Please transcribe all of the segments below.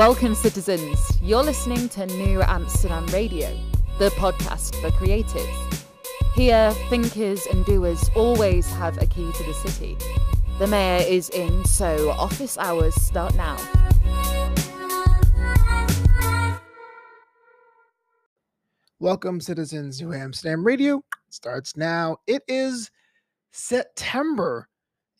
Welcome, citizens. You're listening to New Amsterdam Radio, the podcast for creatives. Here, thinkers and doers always have a key to the city. The mayor is in, so office hours start now. Welcome, citizens. New Amsterdam Radio starts now. It is September,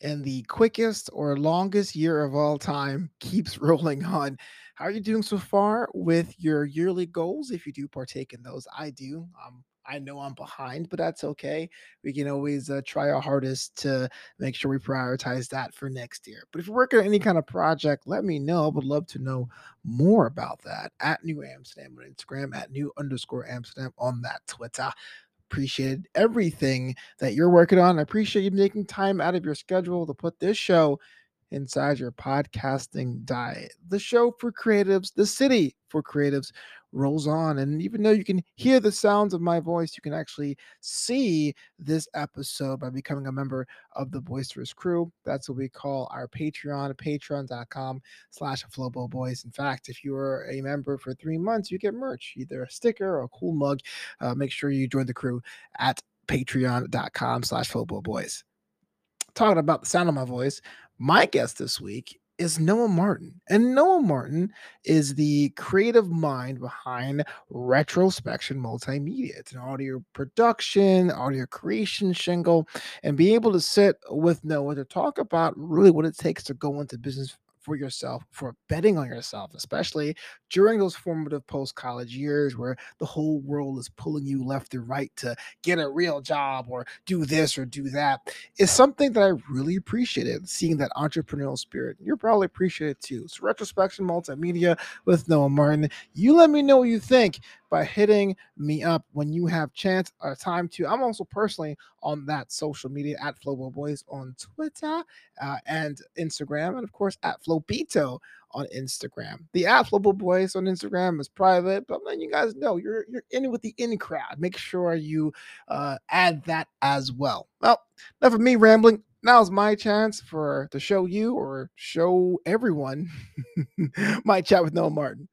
and the quickest or longest year of all time keeps rolling on. How are you doing so far with your yearly goals? If you do partake in those, I do. Um, I know I'm behind, but that's okay. We can always uh, try our hardest to make sure we prioritize that for next year. But if you're working on any kind of project, let me know. I would love to know more about that at New Amsterdam on Instagram, at New underscore Amsterdam on that Twitter. Appreciate everything that you're working on. I appreciate you making time out of your schedule to put this show inside your podcasting diet. The show for creatives, the city for creatives rolls on. And even though you can hear the sounds of my voice, you can actually see this episode by becoming a member of the Boisterous Crew. That's what we call our Patreon, patreon.com slash Flobo Boys. In fact, if you are a member for three months, you get merch, either a sticker or a cool mug. Uh, make sure you join the crew at patreon.com slash Flobo Boys. Talking about the sound of my voice, my guest this week is Noah Martin. And Noah Martin is the creative mind behind Retrospection Multimedia. It's an audio production, audio creation shingle, and be able to sit with Noah to talk about really what it takes to go into business for yourself, for betting on yourself, especially during those formative post college years where the whole world is pulling you left and right to get a real job or do this or do that, is something that I really appreciated seeing that entrepreneurial spirit. You're probably appreciate it too. So, Retrospection Multimedia with Noah Martin. You let me know what you think by hitting me up when you have chance or time to. I'm also personally on that social media at Flobo Boys on Twitter uh, and Instagram, and of course at Flobito on Instagram. The at Flobo Boys on Instagram is private, but I'm letting you guys know you're you're in with the in crowd. Make sure you uh, add that as well. Well, enough of me rambling now's my chance for to show you or show everyone my chat with Noah Martin.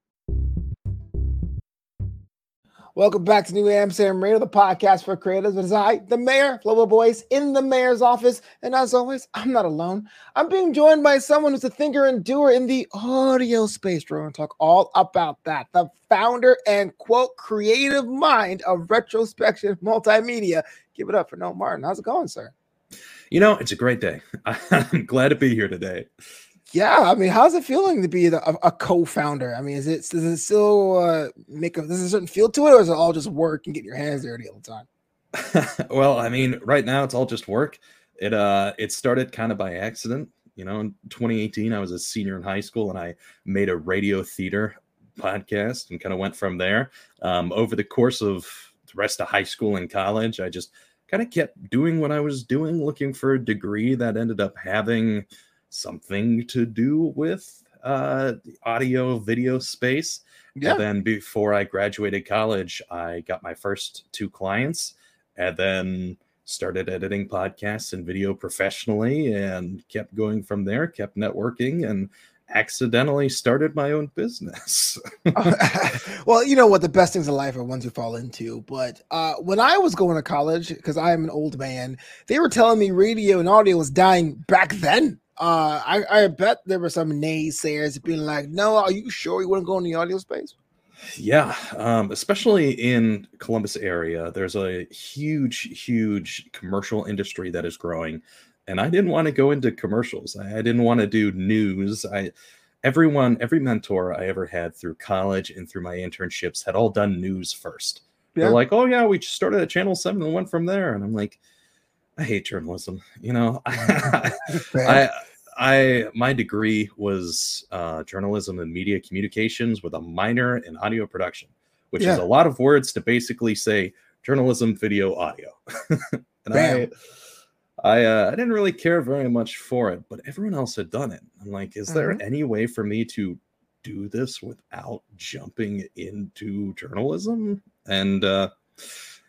Welcome back to New Amsterdam Radio, the podcast for creators. It is I, the mayor, Flobo Boys, in the mayor's office. And as always, I'm not alone. I'm being joined by someone who's a thinker and doer in the audio space. We're going to talk all about that. The founder and quote creative mind of Retrospection Multimedia. Give it up for Noah Martin. How's it going, sir? You know, it's a great day. I'm glad to be here today yeah i mean how's it feeling to be the, a, a, co-founder? I mean is it does it still uh, make a does a certain feel to it or is it all just work and getting your hands dirty all the time? Well i mean right now it's all just work. It uh it started kind of by accident. You know in 2018 i was a senior in high school and i made a radio theater podcast and kind of went from there. Um, over the course of the rest of high school and college i just kind of kept doing what i was doing looking for a degree that ended up having something to do with uh, the audio video space. Yeah. And then before I graduated college, I got my first two clients and then started editing podcasts and video professionally and kept going from there, kept networking and accidentally started my own business. well, you know what? The best things in life are ones you fall into. But uh, when I was going to college, because I am an old man, they were telling me radio and audio was dying back then uh, I, I bet there were some naysayers being like, "No, are you sure you wouldn't go in the audio space?" Yeah, um, especially in Columbus area, there's a huge, huge commercial industry that is growing, and I didn't want to go into commercials. I, I didn't want to do news. I everyone, every mentor I ever had through college and through my internships had all done news first. Yeah. They're like, "Oh yeah, we just started at Channel Seven and went from there," and I'm like. I hate journalism. You know, I I my degree was uh, journalism and media communications with a minor in audio production, which yeah. is a lot of words to basically say journalism, video, audio. and Bam. I I uh, I didn't really care very much for it, but everyone else had done it. I'm like, is there mm-hmm. any way for me to do this without jumping into journalism? And uh,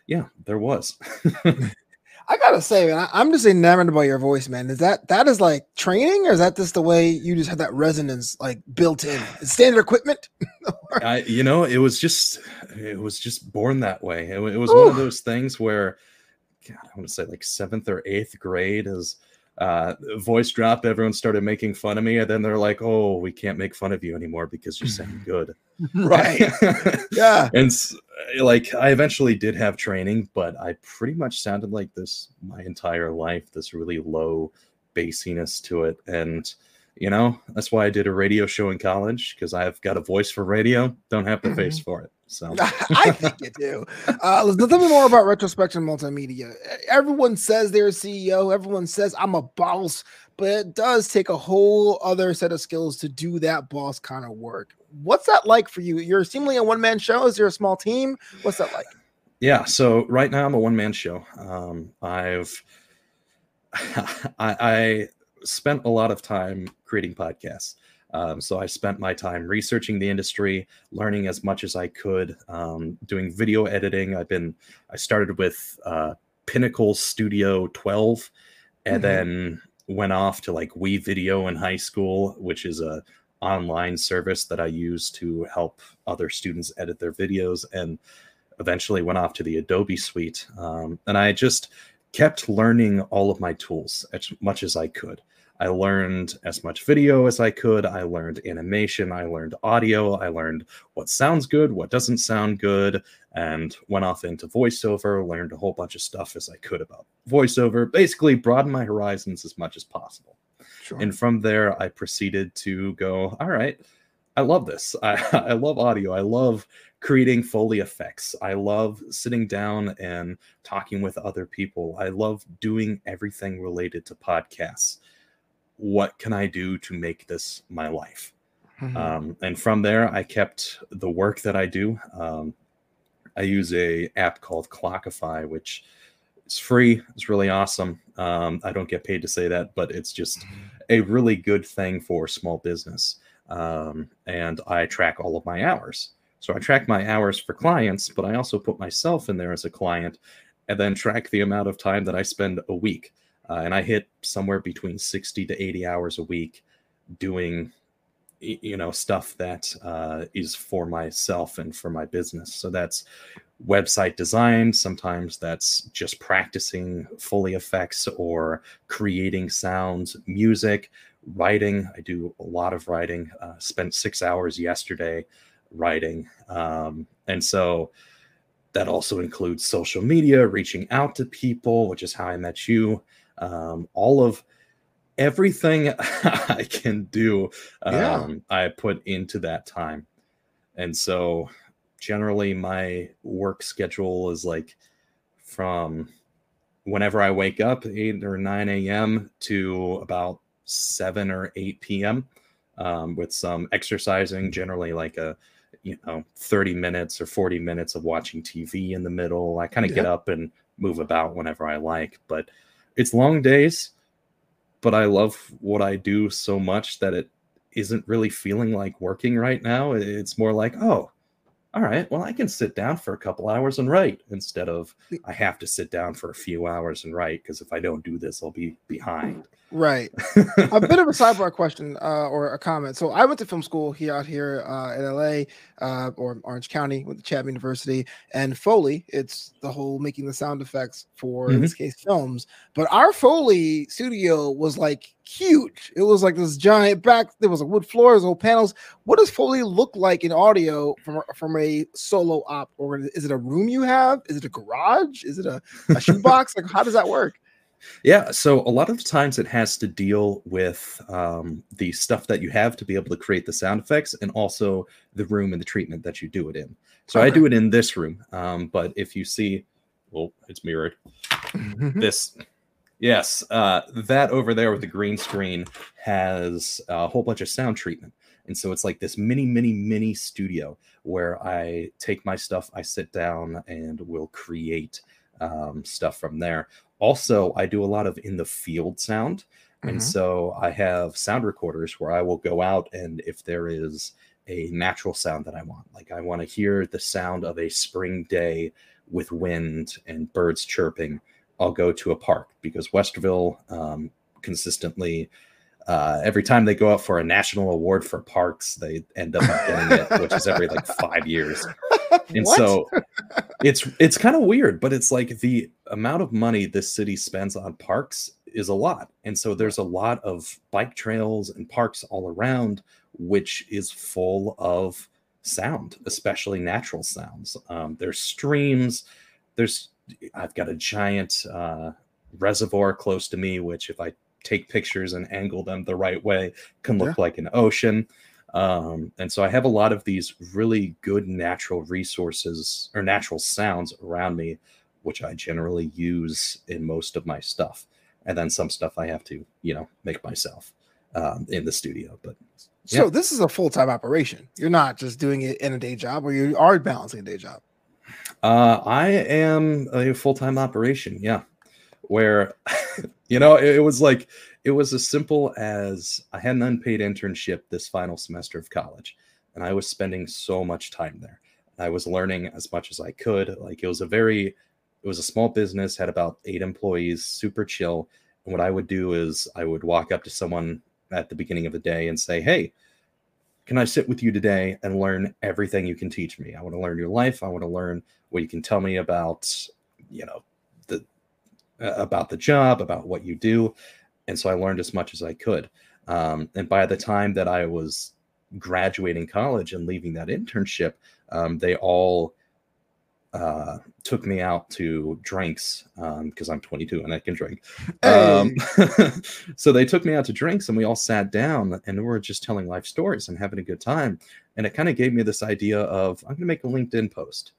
yeah, there was. I gotta say, man, I, am just enamored by your voice, man. Is that that is like training, or is that just the way you just have that resonance like built in? Standard equipment? I, you know, it was just it was just born that way. It, it was Ooh. one of those things where, God, I want to say like seventh or eighth grade is uh, voice dropped. Everyone started making fun of me, and then they're like, "Oh, we can't make fun of you anymore because you sound good." right? yeah. And like, I eventually did have training, but I pretty much sounded like this my entire life. This really low bassiness to it, and you know that's why I did a radio show in college because I've got a voice for radio. Don't have the mm-hmm. face for it. So I think you do. Uh, let's tell me more about Retrospection Multimedia. Everyone says they're a CEO. Everyone says I'm a boss, but it does take a whole other set of skills to do that boss kind of work. What's that like for you? You're seemingly a one man show. Is there a small team? What's that like? Yeah. So right now I'm a one man show. Um, I've I, I spent a lot of time creating podcasts. Um, so I spent my time researching the industry, learning as much as I could, um, doing video editing. I've been I started with uh, Pinnacle Studio 12, and mm-hmm. then went off to like WeVideo in high school, which is a online service that I use to help other students edit their videos, and eventually went off to the Adobe Suite. Um, and I just kept learning all of my tools as much as I could. I learned as much video as I could. I learned animation. I learned audio. I learned what sounds good, what doesn't sound good, and went off into voiceover, learned a whole bunch of stuff as I could about voiceover. Basically, broaden my horizons as much as possible. Sure. And from there, I proceeded to go, all right, I love this. I, I love audio. I love creating Foley effects. I love sitting down and talking with other people. I love doing everything related to podcasts what can I do to make this my life? Mm-hmm. Um, and from there, I kept the work that I do. Um, I use a app called Clockify, which is free. It's really awesome. Um, I don't get paid to say that, but it's just mm-hmm. A really good thing for small business. Um, and I track all of my hours. So I track my hours for clients, but I also put myself in there as a client and then track the amount of time that I spend a week uh, and I hit somewhere between 60 to 80 hours a week doing you know stuff that uh, is for myself and for my business so that's website design. Sometimes that's just practicing Foley effects or creating sounds music writing. I do a lot of writing. Uh, spent six hours yesterday writing. Um, and so that also includes social media reaching out to people which is how i met you. Um, all of everything I can do, um, yeah. I put into that time. And so generally my work schedule is like from whenever I wake up, 8 or 9 a.m. to about 7 or 8 p.m. Um, with some exercising, generally like a you know 30 minutes or 40 minutes of watching TV in the middle. I kind of yeah. get up and move about whenever I like, but it's long days, but I love what I do so much that it isn't really feeling like working right now. It's more like, oh, all right, well, I can sit down for a couple hours and write instead of I have to sit down for a few hours and write because if I don't do this, I'll be behind. Right. a bit of a sidebar question uh, or a comment. So I went to film school here out here uh, in LA uh, or Orange County with the Chapman University and Foley. It's the whole making the sound effects for mm-hmm. in this case films. But our Foley studio was like huge. It was like this giant back. There was a wood floors, old panels. What does Foley look like in audio from from a solo op? Or is it a room you have? Is it a garage? Is it a, a shoebox? like how does that work? Yeah, so a lot of times it has to deal with um, the stuff that you have to be able to create the sound effects, and also the room and the treatment that you do it in. So okay. I do it in this room, um, but if you see, well, it's mirrored. this, yes, uh, that over there with the green screen has a whole bunch of sound treatment. And so it's like this mini, mini, mini studio where I take my stuff, I sit down, and will create um, stuff from there. Also, I do a lot of in the field sound. And mm-hmm. so I have sound recorders where I will go out and if there is a natural sound that I want, like I want to hear the sound of a spring day with wind and birds chirping, I'll go to a park because Westerville um, consistently uh, every time they go out for a national award for parks, they end up getting it, which is every like five years. And What? so it's it's kind of weird, but it's like the amount of money this city spends on parks is a lot. And so there's a lot of bike trails and parks all around, which is full of sound, especially natural sounds. Um, there's streams. There's I've got a giant uh, reservoir close to me, which if I take pictures and angle them the right way, can look like an ocean. Um, and so I have a lot of these really good natural resources or natural sounds around me, which I generally use in most of my stuff. And then some stuff I have to, you know, make myself um, in the studio. But So this is a full time operation. You're not just doing it in a day job, or you are balancing a day job. Uh, I am a full time operation. Yeah. Where, you know, it, it was like, it was as simple as I had an unpaid internship this final semester of college, and I was spending so much time there. I was learning as much as I could. Like, it was a very, it was a small business, had about eight employees, super chill. And what I would do is I would walk up to someone at the beginning of the day and say, Hey, can I sit with you today and learn everything you can teach me? I want to learn your life. I want to learn what you can tell me about, you know, the about the job, about what you do. And so I learned as much as I could. Um, and by the time that I was graduating college and leaving that internship, um, they all uh, took me out to drinks because I'm 22 and I can drink. Um, so they took me out to drinks and we all sat down and we were just telling life stories and having a good time. And it kind of gave me this idea of I'm going to make a LinkedIn post.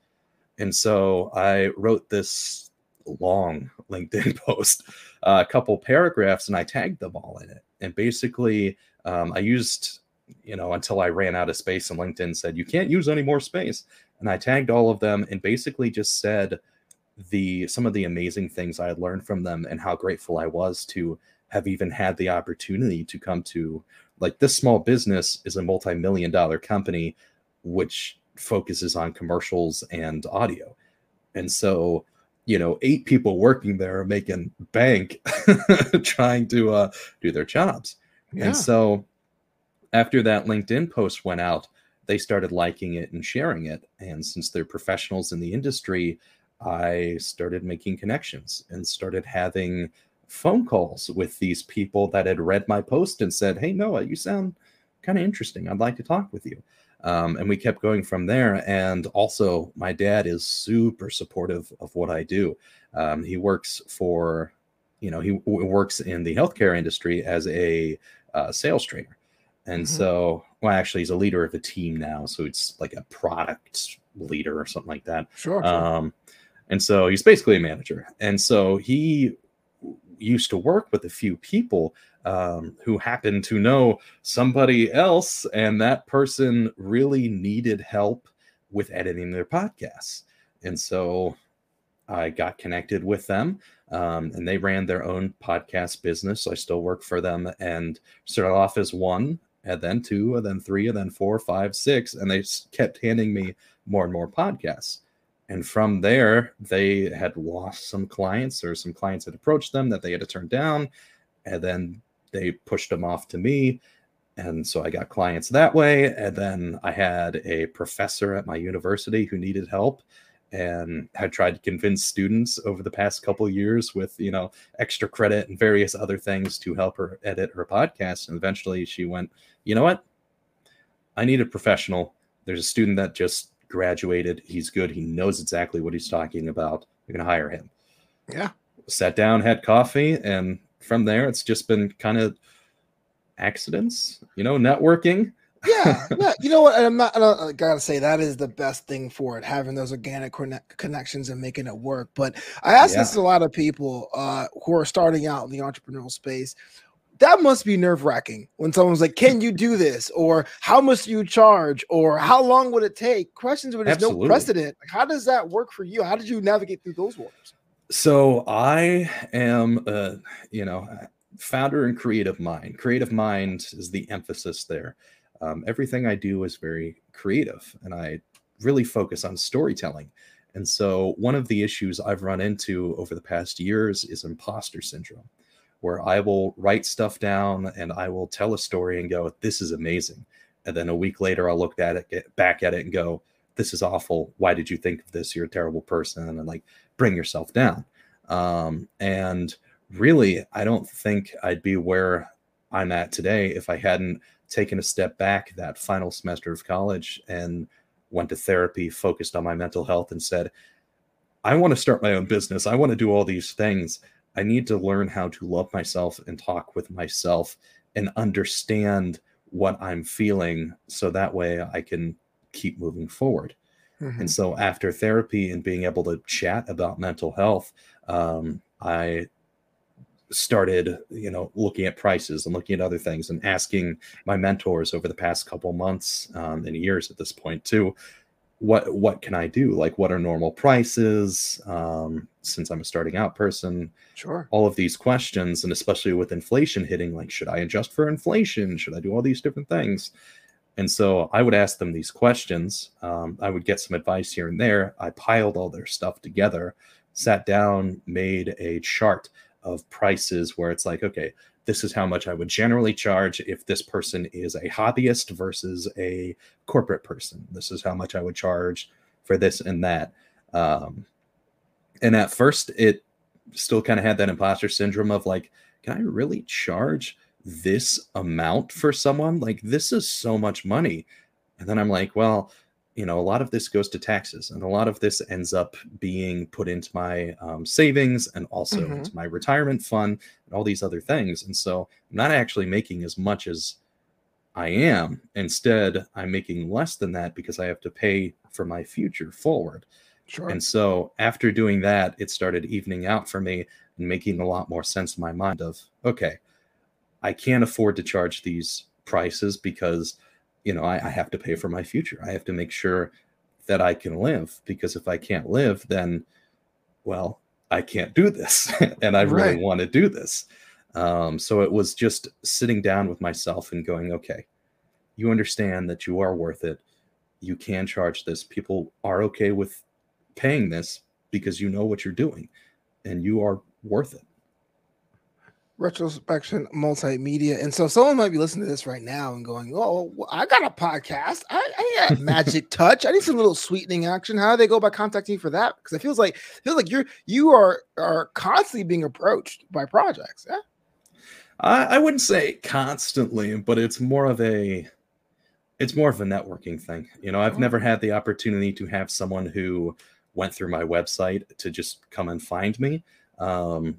And so I wrote this long LinkedIn post, uh, a couple paragraphs, and I tagged them all in it. And basically, um, I used, you know, until I ran out of space, and LinkedIn said, you can't use any more space. And I tagged all of them and basically just said the some of the amazing things I had learned from them and how grateful I was to have even had the opportunity to come to like this small business is a multi-million dollar company which focuses on commercials and audio. And so, you know, eight people working there are making bank trying to uh, do their jobs. Yeah. And so after that LinkedIn post went out, they started liking it and sharing it. And since they're professionals in the industry, I started making connections and started having phone calls with these people that had read my post and said, Hey, Noah, you sound kind of interesting. I'd like to talk with you. Um, and we kept going from there. And also, my dad is super supportive of what I do. Um, he works for, you know, he w- works in the healthcare industry as a uh, sales trainer. And Mhm. so, well, actually, he's a leader of a team now. So it's like a product leader or something like that. Sure. sure. Um, and so he's basically a manager. And so he used to work with a few people um, who happened to know somebody else, and that person really needed help with editing their podcasts. And so I got connected with them, um, and they ran their own podcast business. So I still work for them and started off as one, and then two, and then three, and then four, five, six. And they kept handing me more and more podcasts. And from there, they had lost some clients, or some clients had approached them that they had to turn down. And then they pushed them off to me. And so I got clients that way. And then I had a professor at my university who needed help and had tried to convince students over the past couple of years with you know extra credit and various other things to help her edit her podcast and eventually she went you know what i need a professional there's a student that just graduated he's good he knows exactly what he's talking about we're going to hire him yeah. sat down had coffee and from there it's just been kind of accidents you know networking yeah, yeah. You know what? and I'm not. i gotta say that is the best thing for it, having those organic conne- connections and making it work. But I ask this to a lot of people uh, who are starting out in the entrepreneurial space. That must be nerve wracking when someone's like, "Can you do this?" or "How much do you charge?" or "How long would it take?" Questions where there's Absolutely. no precedent. Like, how does that work for you? How did you navigate through those waters? So I am, uh, you know, founder and creative mind. Creative mind is the emphasis there. Um, everything I do is very creative, and I really focus on storytelling. And so, one of the issues I've run into over the past years is imposter syndrome, where I will write stuff down and I will tell a story and go, This is amazing. And then a week later, I'll look at it, get back at it, and go, This is awful. Why did you think of this? You're a terrible person. And like, bring yourself down. Um, and really, I don't think I'd be where I'm at today if I hadn't taken a step back that final semester of college and went to therapy, focused on my mental health, and said, I want to start my own business. I want to do all these things. I need to learn how to love myself and talk with myself and understand what I'm feeling so that way I can keep moving forward. Mm-hmm. And so, after therapy and being able to chat about mental health, um, I started you know looking at prices and looking at other things and asking my mentors over the past couple months um, and years at this point too what what can i do? Like what are normal prices um, since i'm a starting out person? Sure. All of these questions and especially with inflation hitting like should i adjust for inflation? Should i do all these different things and so i would ask them these questions um, i would get some advice here and there i piled all their stuff together sat down made a chart of prices where it's like, okay, this is how much I would generally charge if this person is a hobbyist versus a corporate person. This is how much I would charge for this and that. Um, and at first, it still kind of had that imposter syndrome of like, can I really charge this amount for someone? Like, this is so much money. And then I'm like, well, you know, a lot of this goes to taxes, and a lot of this ends up being put into my um, savings and also mm-hmm. into my retirement fund and all these other things. And so I'm not actually making as much as I am. Instead, I'm making less than that because I have to pay for my future forward. Sure. And so after doing that, it started evening out for me and making a lot more sense in my mind of, okay, I can't afford to charge these prices because you know, I, I have to pay for my future. I have to make sure that I can live because if I can't live, then, well, I can't do this. and I really right. want to do this. Um, so it was just sitting down with myself and going, okay, you understand that you are worth it. You can charge this. People are okay with paying this because you know what you're doing and you are worth it retrospection multimedia. And so someone might be listening to this right now and going, Oh, I got a podcast. I, I got magic touch. I need some little sweetening action. How do they go about contacting you for that? Because it feels like it feels like you're you are are constantly being approached by projects. Yeah. I, I wouldn't say constantly, but it's more of a it's more of a networking thing. You know, I've oh. never had the opportunity to have someone who went through my website to just come and find me. Um,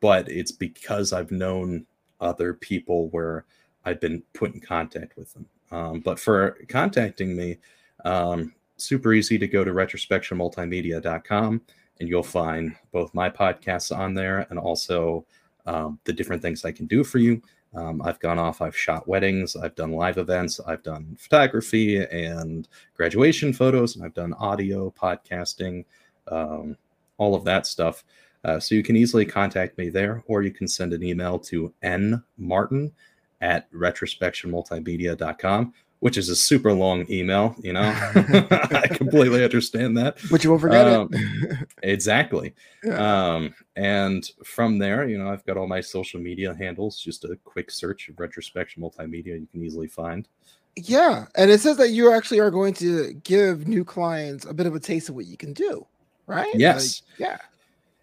but it's because I've known other people where I've been put in contact with them. Um, but for contacting me, um, super easy to go to retrospectionmultimedia.com and you'll find both my podcasts on there and also um, the different things I can do for you. Um, I've gone off, I've shot weddings, I've done live events, I've done photography and graduation photos, and I've done audio, podcasting, um, all of that stuff. Uh, so you can easily contact me there, or you can send an email to nmartin at retrospectionmultimedia.com, which is a super long email. You know, I completely understand that. But you won't forget um, it. exactly. Yeah. Um, and from there, you know, I've got all my social media handles. Just a quick search of retrospection multimedia, you can easily find. Yeah, and it says that you actually are going to give new clients a bit of a taste of what you can do, right? Yes. Like, yeah.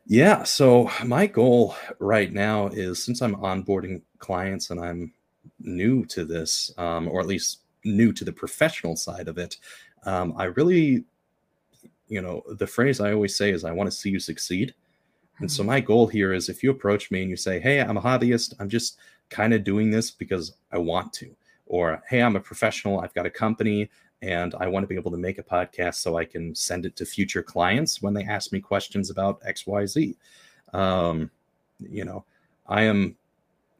Yeah. So my goal right now is since I'm onboarding clients and I'm new to this, um, or at least new to the professional side of it, um, I really, you know, the phrase I always say is I want to see you succeed. And so mm-hmm. my goal here is if you approach me and you say, Hey, I'm a hobbyist, I'm just kind of doing this because I want to, or Hey, I'm a professional, I've got a company and I want to be able to make a podcast so I can send it to future clients when they ask me questions about XYZ. Um, you know, I am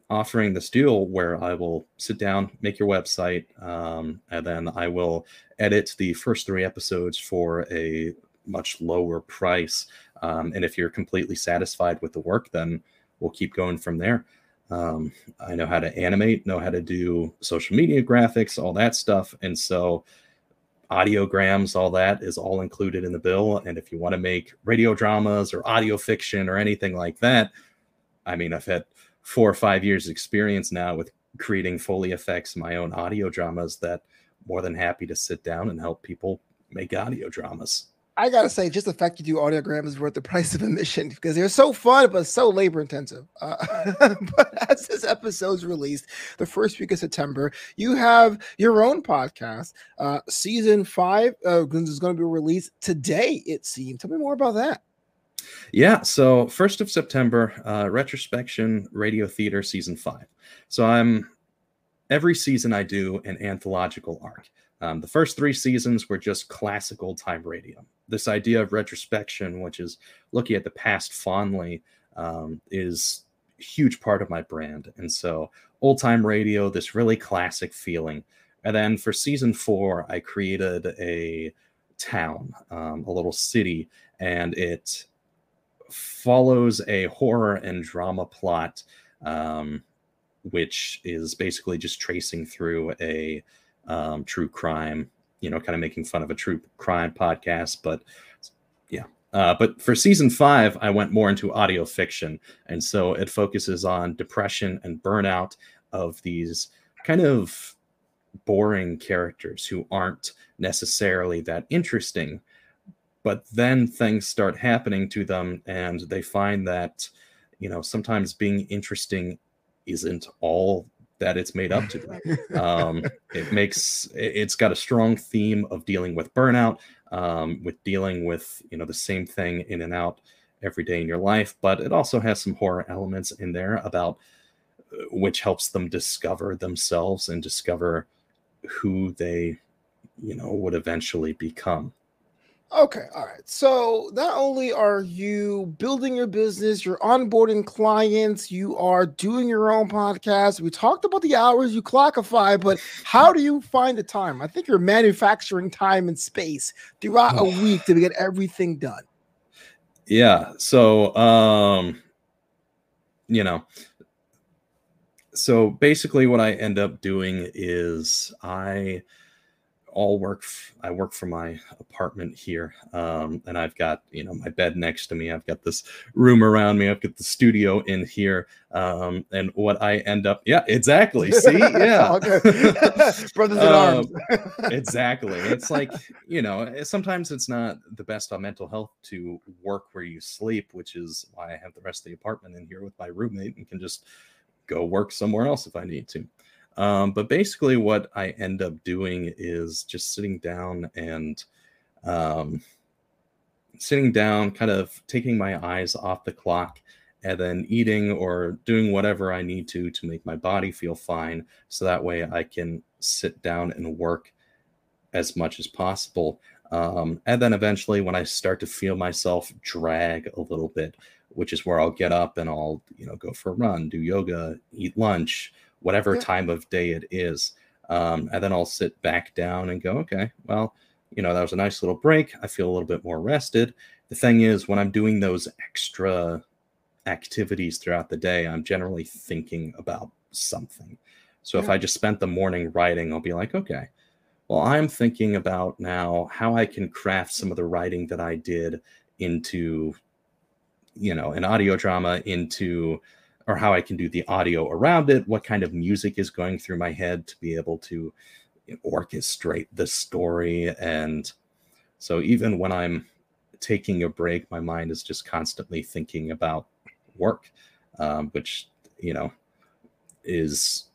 offering this deal where I will sit down, make your website, um, and then I will edit the first three episodes for a much lower price. Um, and if you're completely satisfied with the work, then we'll keep going from there. Um, I know how to animate, know how to do social media graphics, all that stuff. And so audiograms, all that is all included in the bill. And if you want to make radio dramas or audio fiction or anything like that, I mean, I've had four or five years experience now with creating Foley effects, my own audio dramas that more than happy to sit down and help people make audio dramas. I gotta say, just the fact you do audiograms is worth the price of admission because they're so fun but so labor intensive. Uh, but as this episode's released, the first week of September, you have your own podcast. Uh, season five uh, is going to be released today. It seems. Tell me more about that. Yeah, so first of September, uh, retrospection radio theater season five. So I'm every season I do an anthological arc. Um, the first three seasons were just classical time radio. This idea of retrospection, which is looking at the past fondly, um, is a huge part of my brand. And so, old time radio, this really classic feeling. And then for season four, I created a town, um, a little city, and it follows a horror and drama plot, um, which is basically just tracing through a um, true crime, you know, kind of making fun of a true crime podcast. But yeah. Uh, but for season five, I went more into audio fiction. And so it focuses on depression and burnout of these kind of boring characters who aren't necessarily that interesting. But then things start happening to them, and they find that, you know, sometimes being interesting isn't all that it's made up to. Um, it makes it's got a strong theme of dealing with burnout, um, with dealing with you know the same thing in and out every day in your life, but it also has some horror elements in there about uh, which helps them discover themselves and discover who they you know would eventually become. Okay, all right. So not only are you building your business, you're onboarding clients, you are doing your own podcast. We talked about the hours you clockify, but how do you find the time? I think you're manufacturing time and space throughout a week to get everything done. Yeah. So um you know, so basically what I end up doing is I all work. I work from my apartment here, um, and I've got you know my bed next to me. I've got this room around me. I've got the studio in here, um, and what I end up, yeah, exactly. See, yeah, brothers in um, arms. exactly. It's like you know, eh, sometimes it's not the best on mental health to work where you sleep, which is why I have the rest of the apartment in here with my roommate and can just go work somewhere else if I need to. Um, but basically, what I end up doing is just sitting down and um, sitting down, kind of taking my eyes off the clock, and then eating or doing whatever I need to to make my body feel fine. So that way I can sit down and work as much as possible. Um, and then eventually, when I start to feel myself drag a little bit, which is where I'll get up and I'll, you know, go for a run, do yoga, eat lunch, whatever yeah. time of day it is. Um, and then I'll sit back down and go, okay, well, you know, that was a nice little break. I feel a little bit more rested. The thing is, when I'm doing those extra activities throughout the day, I'm generally thinking about something. So yeah. if I just spent the morning writing, I'll be like, okay, well, I'm thinking about now how I can craft some of the writing that I did into, you know, an audio drama, into or how I can do the audio around it, what kind of music is going through my head to be able to orchestrate the story. And so even when I'm taking a break, my mind is just constantly thinking about work, um, which, you know, is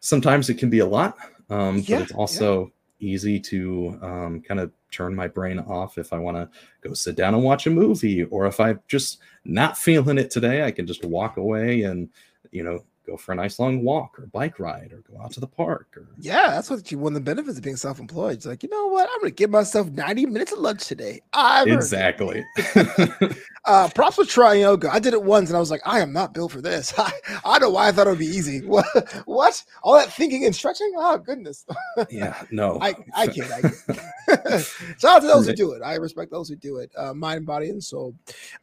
sometimes it can be a lot, um, yeah, but it's also. Easy to um, kind of turn my brain off if I want to go sit down and watch a movie, or if I'm just not feeling it today, I can just walk away and, you know, go for a nice long walk or bike ride or go out to the park or yeah that's what you one of the benefits of being self-employed. It's like you know what? I'm gonna give myself 90 minutes of lunch today. I exactly. uh props for trying yoga i did it once and i was like i am not built for this. I, I know why i thought it would be easy. What what? All that thinking and stretching? Oh goodness. Yeah no. I i can't, I can't. shout out to those who do it. I respect those who do it uh mind body and soul.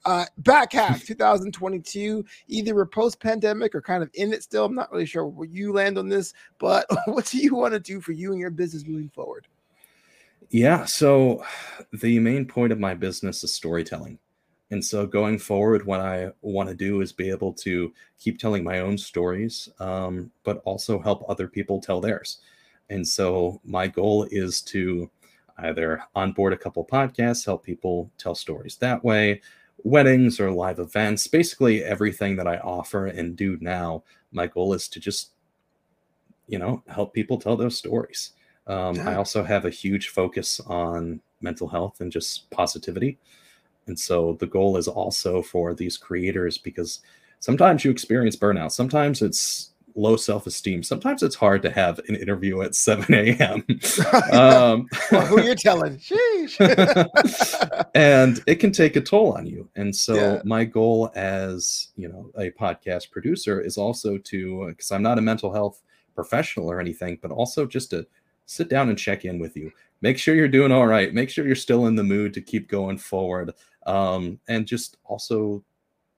Uh back half 2022 either we're post-pandemic or kind of in in it still. I'm not really sure where you land on this, but what do you want to do for you and your business moving forward? Yeah. So the main point of my business is storytelling. And so going forward, what I want to do is be able to keep telling my own stories, um, but also help other people tell theirs. And so my goal is to either onboard a couple podcasts, help people tell stories that way, weddings or live events, basically everything that I offer and do now. My goal is to just, you know, help people tell those stories. Um, yeah. I also have a huge focus on mental health and just positivity. And so the goal is also for these creators because sometimes you experience burnout. Sometimes it's low self esteem. Sometimes it's hard to have an interview at 7 a.m. um, well, who you're telling? Sheesh. and it can take a toll on you. And so yeah. my goal as you know a podcast producer is also to because I'm not a mental health professional or anything, but also just to sit down and check in with you. Make sure you're doing all right. Make sure you're still in the mood to keep going forward. Um, and just also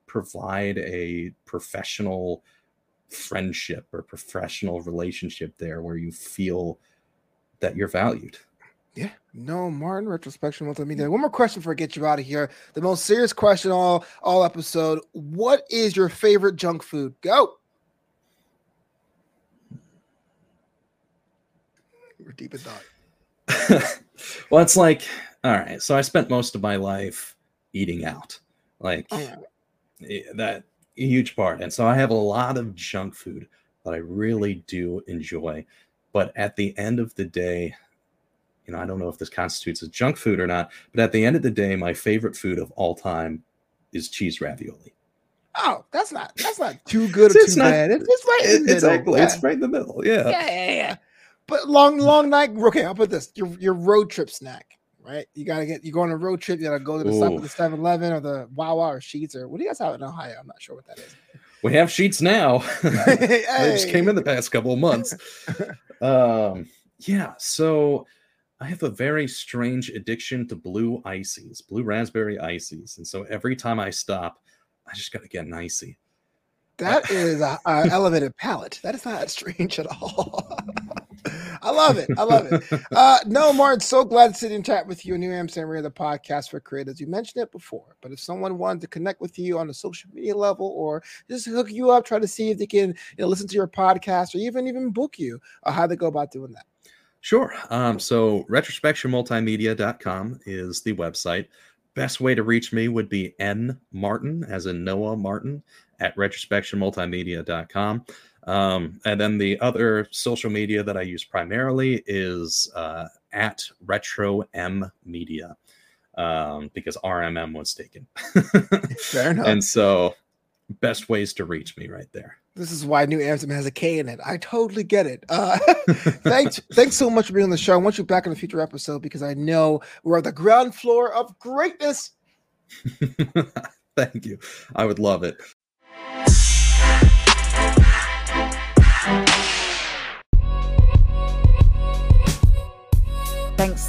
provide a professional friendship or professional relationship there where you feel that you're valued. Yeah, Noah Martin, retrospection multimedia. One more question before I get you out of here. The most serious question all all episode. What is your favorite junk food? Go. We're deep in thought. well, it's like, all right. So I spent most of my life eating out, like oh. that a huge part. And so I have a lot of junk food that I really do enjoy. But at the end of the day, you know, I don't know if this constitutes as junk food or not, but at the end of the day, my favorite food of all time is cheese ravioli. Oh, that's not that's not too good or too not, bad. It's, it's right in the middle. Exactly. Yeah. It's right in the middle. Yeah. Yeah, yeah, yeah. But long, long night. Okay, I'll put this. Your your road trip snack, right? You gotta get you go on a road trip, you gotta go to the the 7-Eleven or the Wawa or Sheetz or what do you guys have in Ohio? I'm not sure what that is. We have Sheetz now. hey. they just came in the past couple of months. um, yeah, so I have a very strange addiction to blue ices, blue raspberry ices. And so every time I stop, I just got to get an icy. That is a, a elevated palate. That is not strange at all. I love it. I love it. Uh, Noah Martin, so glad to sit and chat with you. And New Amsterdam Radio, the podcast for creators. You mentioned it before, but if someone wanted to connect with you on a social media level or just hook you up, try to see if they can you know, listen to your podcast or even even book you, uh, how they go about doing that. Sure. Um, so retrospectionmultimedia.com is the website. Best way to reach me would be N Martin, as in Noah Martin, at retrospectionmultimedia.com. Um, and then the other social media that I use primarily is uh, at Retro M Media um, because RMM was taken. Fair enough. And so, best ways to reach me right there. This is why New Amsterdam has a K in it. I totally get it. Uh, thanks, thanks so much for being on the show. I want you back in a future episode because I know we're at the ground floor of greatness. Thank you. I would love it.